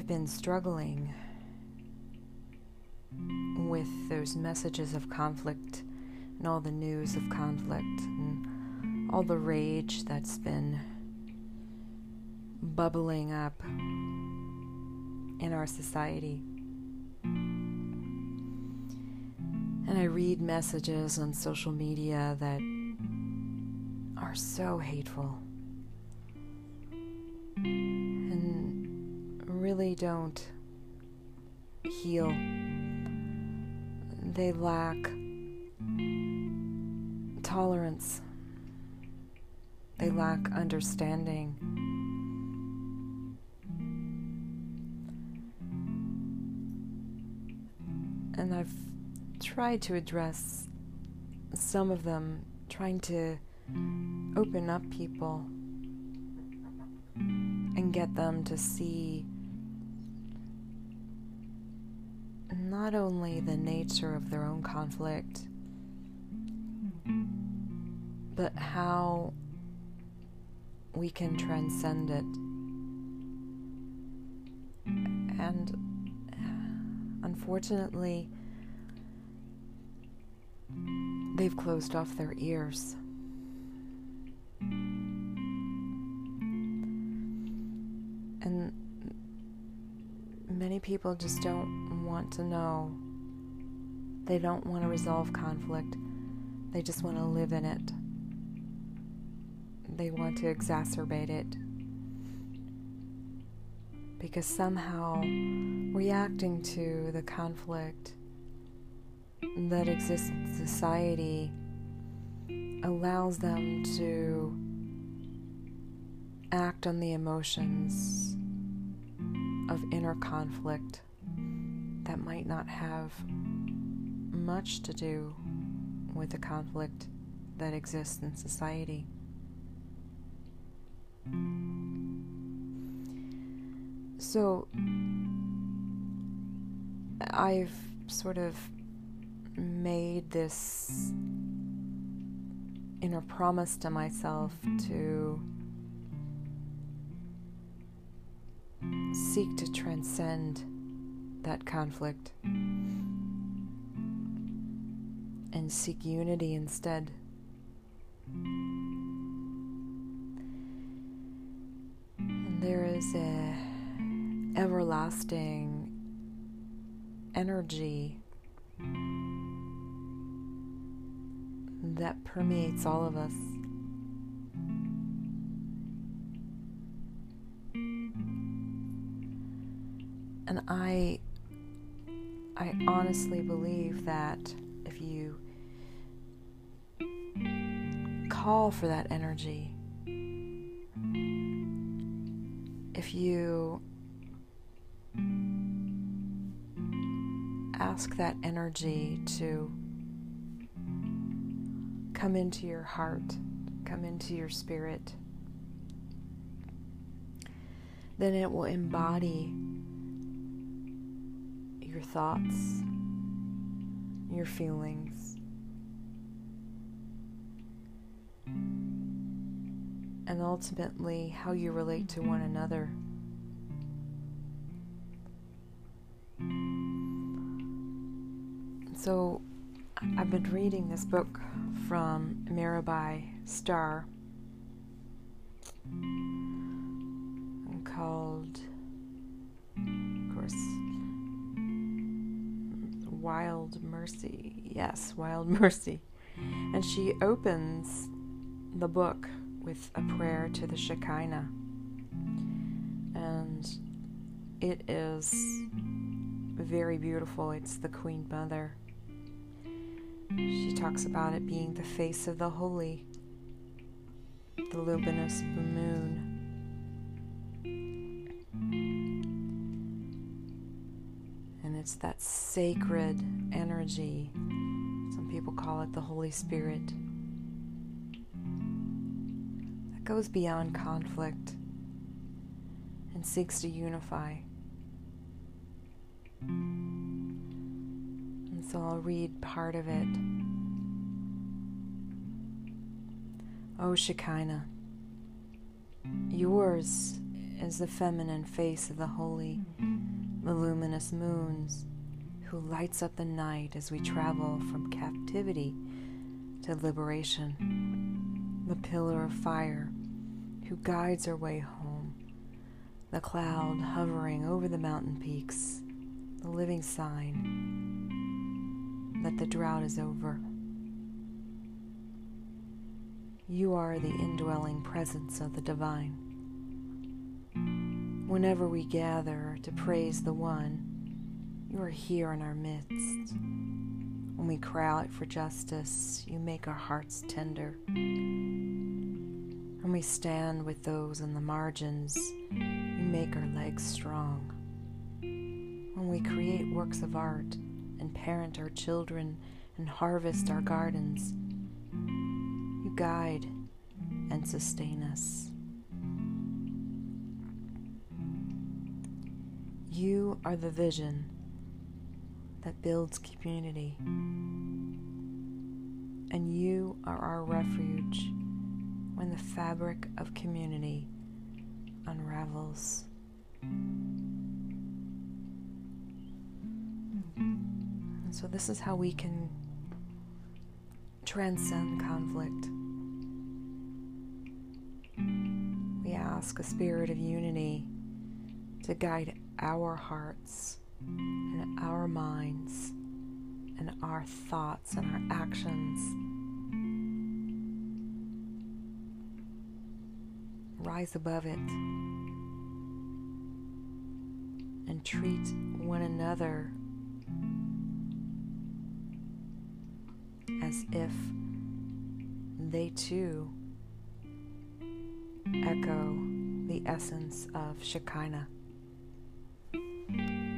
I've been struggling with those messages of conflict and all the news of conflict and all the rage that's been bubbling up in our society. And I read messages on social media that are so hateful really don't heal. They lack tolerance, they lack understanding. And I've tried to address some of them, trying to open up people and get them to see not only the nature of their own conflict, but how we can transcend it. And unfortunately, they've closed off their ears. And many people just don't want to know. They don't want to resolve conflict. They just want to live in it. They want to exacerbate it. Because somehow reacting to the conflict that exists in society allows them to act on the emotions of inner conflict might not have much to do with the conflict that exists in society. So, I've sort of made this inner promise to myself to seek to transcend that conflict and seek unity instead. And there is a everlasting energy that permeates all of us. And I I honestly believe that if you call for that energy, if you ask that energy to come into your heart, come into your spirit, then it will embody your thoughts, your feelings, and ultimately how you relate to one another. So, I've been reading this book from Mirabai Starr called, Wild Mercy. Yes, Wild Mercy. And she opens the book with a prayer to the Shekinah. And it is very beautiful. It's the Queen Mother. She talks about it being the face of the holy, the luminous moon. It's that sacred energy. Some people call it the Holy Spirit. That goes beyond conflict and seeks to unify. And so I'll read part of it. O Shekinah, yours is the feminine face of the holy, the luminous moons, who lights up the night as we travel from captivity to liberation, the pillar of fire, who guides our way home, the cloud hovering over the mountain peaks, the living sign that the drought is over. You are the indwelling presence of the divine. Whenever we gather to praise the One, you are here in our midst. When we cry out for justice, you make our hearts tender. When we stand with those on the margins, you make our legs strong. When we create works of art and parent our children and harvest our gardens, you guide and sustain us. You are the vision that builds community. And you are our refuge when the fabric of community unravels. And so, this is how we can transcend conflict. We ask a spirit of unity to guide our hearts and our minds and our thoughts and our actions. Rise above it and treat one another as if they too echo the essence of Shekinah. Bye.